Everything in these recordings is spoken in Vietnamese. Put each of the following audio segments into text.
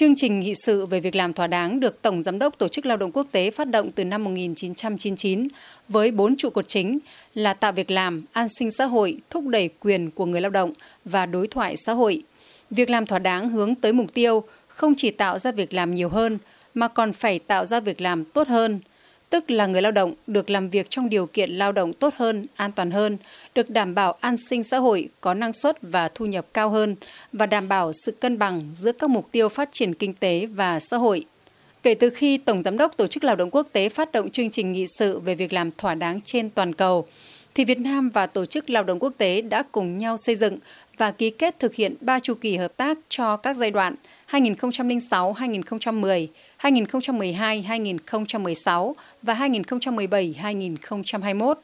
Chương trình nghị sự về việc làm thỏa đáng được Tổng Giám đốc Tổ chức Lao động Quốc tế phát động từ năm 1999 với bốn trụ cột chính là tạo việc làm, an sinh xã hội, thúc đẩy quyền của người lao động và đối thoại xã hội. Việc làm thỏa đáng hướng tới mục tiêu không chỉ tạo ra việc làm nhiều hơn mà còn phải tạo ra việc làm tốt hơn, tức là người lao động được làm việc trong điều kiện lao động tốt hơn, an toàn hơn, được đảm bảo an sinh xã hội, có năng suất và thu nhập cao hơn và đảm bảo sự cân bằng giữa các mục tiêu phát triển kinh tế và xã hội. Kể từ khi Tổng Giám đốc Tổ chức Lao động Quốc tế phát động chương trình nghị sự về việc làm thỏa đáng trên toàn cầu, thì Việt Nam và Tổ chức Lao động Quốc tế đã cùng nhau xây dựng và ký kết thực hiện ba chu kỳ hợp tác cho các giai đoạn 2006-2010, 2012-2016 và 2017-2021.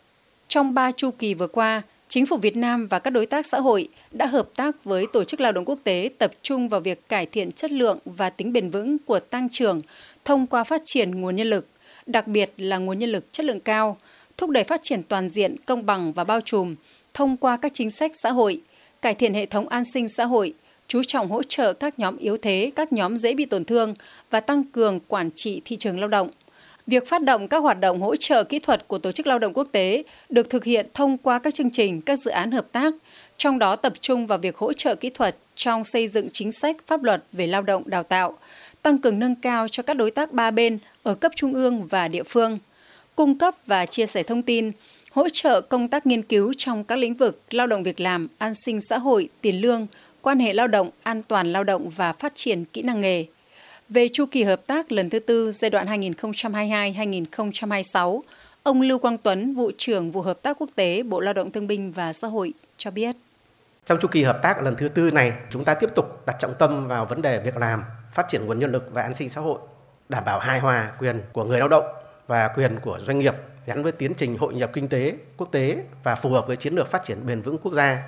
Trong ba chu kỳ vừa qua, Chính phủ Việt Nam và các đối tác xã hội đã hợp tác với Tổ chức Lao động Quốc tế tập trung vào việc cải thiện chất lượng và tính bền vững của tăng trưởng thông qua phát triển nguồn nhân lực, đặc biệt là nguồn nhân lực chất lượng cao, thúc đẩy phát triển toàn diện, công bằng và bao trùm thông qua các chính sách xã hội, cải thiện hệ thống an sinh xã hội, chú trọng hỗ trợ các nhóm yếu thế, các nhóm dễ bị tổn thương và tăng cường quản trị thị trường lao động. Việc phát động các hoạt động hỗ trợ kỹ thuật của Tổ chức Lao động Quốc tế được thực hiện thông qua các chương trình, các dự án hợp tác, trong đó tập trung vào việc hỗ trợ kỹ thuật trong xây dựng chính sách pháp luật về lao động đào tạo, tăng cường nâng cao cho các đối tác ba bên ở cấp trung ương và địa phương, cung cấp và chia sẻ thông tin, hỗ trợ công tác nghiên cứu trong các lĩnh vực lao động việc làm, an sinh xã hội, tiền lương, quan hệ lao động, an toàn lao động và phát triển kỹ năng nghề. Về chu kỳ hợp tác lần thứ tư giai đoạn 2022-2026, ông Lưu Quang Tuấn, vụ trưởng vụ hợp tác quốc tế Bộ Lao động Thương binh và Xã hội cho biết. Trong chu kỳ hợp tác lần thứ tư này, chúng ta tiếp tục đặt trọng tâm vào vấn đề việc làm, phát triển nguồn nhân lực và an sinh xã hội, đảm bảo hài hòa quyền của người lao động và quyền của doanh nghiệp gắn với tiến trình hội nhập kinh tế quốc tế và phù hợp với chiến lược phát triển bền vững quốc gia,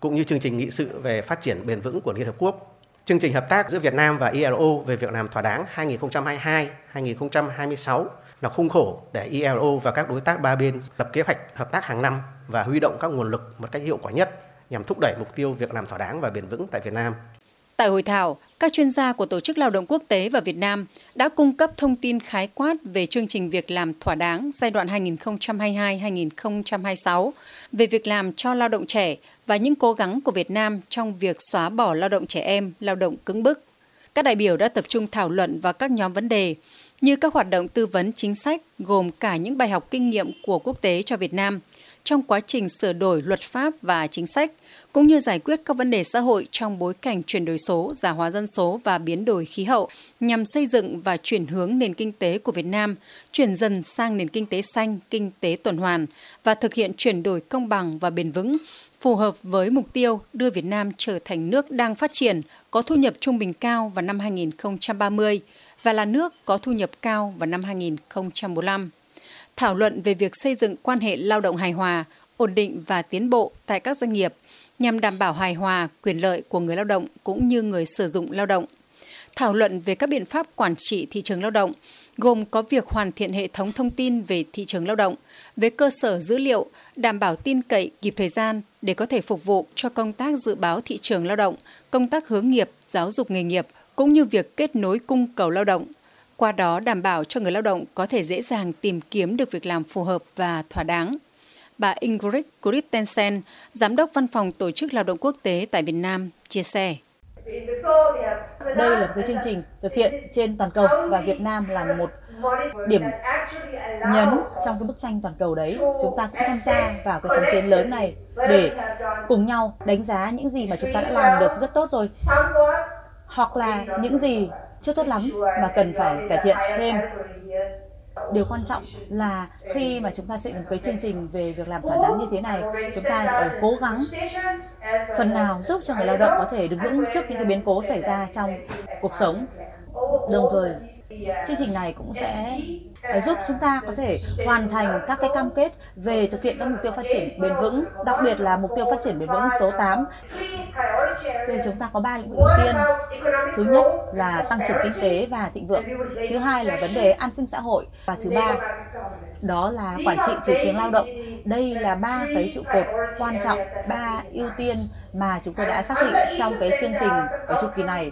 cũng như chương trình nghị sự về phát triển bền vững của Liên Hợp Quốc. Chương trình hợp tác giữa Việt Nam và ILO về việc làm thỏa đáng 2022-2026 là khung khổ để ILO và các đối tác ba bên lập kế hoạch hợp tác hàng năm và huy động các nguồn lực một cách hiệu quả nhất nhằm thúc đẩy mục tiêu việc làm thỏa đáng và bền vững tại Việt Nam. Tại hội thảo, các chuyên gia của Tổ chức Lao động Quốc tế và Việt Nam đã cung cấp thông tin khái quát về chương trình việc làm thỏa đáng giai đoạn 2022-2026 về việc làm cho lao động trẻ và những cố gắng của Việt Nam trong việc xóa bỏ lao động trẻ em, lao động cứng bức. Các đại biểu đã tập trung thảo luận vào các nhóm vấn đề như các hoạt động tư vấn chính sách gồm cả những bài học kinh nghiệm của quốc tế cho Việt Nam trong quá trình sửa đổi luật pháp và chính sách – cũng như giải quyết các vấn đề xã hội trong bối cảnh chuyển đổi số, già hóa dân số và biến đổi khí hậu nhằm xây dựng và chuyển hướng nền kinh tế của Việt Nam, chuyển dần sang nền kinh tế xanh, kinh tế tuần hoàn và thực hiện chuyển đổi công bằng và bền vững, phù hợp với mục tiêu đưa Việt Nam trở thành nước đang phát triển, có thu nhập trung bình cao vào năm 2030 và là nước có thu nhập cao vào năm 2045. Thảo luận về việc xây dựng quan hệ lao động hài hòa, ổn định và tiến bộ tại các doanh nghiệp – nhằm đảm bảo hài hòa quyền lợi của người lao động cũng như người sử dụng lao động. Thảo luận về các biện pháp quản trị thị trường lao động, gồm có việc hoàn thiện hệ thống thông tin về thị trường lao động, về cơ sở dữ liệu, đảm bảo tin cậy kịp thời gian để có thể phục vụ cho công tác dự báo thị trường lao động, công tác hướng nghiệp, giáo dục nghề nghiệp, cũng như việc kết nối cung cầu lao động. Qua đó đảm bảo cho người lao động có thể dễ dàng tìm kiếm được việc làm phù hợp và thỏa đáng bà Ingrid Christensen, Giám đốc Văn phòng Tổ chức Lao động Quốc tế tại Việt Nam, chia sẻ. Đây là một chương trình thực hiện trên toàn cầu và Việt Nam là một điểm nhấn trong cái bức tranh toàn cầu đấy. Chúng ta cũng tham gia vào cái sáng kiến lớn này để cùng nhau đánh giá những gì mà chúng ta đã làm được rất tốt rồi hoặc là những gì chưa tốt lắm mà cần phải cải thiện thêm điều quan trọng là khi mà chúng ta xây dựng cái chương trình về việc làm thỏa đáng như thế này chúng ta ở cố gắng phần nào giúp cho người lao động có thể đứng vững trước những cái biến cố xảy ra trong cuộc sống đồng thời chương trình này cũng sẽ ờ, giúp chúng ta có thể hoàn thành các cái cam kết về thực hiện các mục tiêu phát triển bền vững, đặc biệt là mục tiêu phát triển bền vững số 8. Vì chúng ta có ba lĩnh vực ưu tiên. Thứ nhất là tăng trưởng kinh tế và thịnh vượng. Thứ hai là vấn đề an sinh xã hội và thứ ba đó là quản trị thị trường lao động. Đây là ba cái trụ cột quan trọng, ba ưu tiên mà chúng tôi đã xác định trong cái chương trình ở chu kỳ này.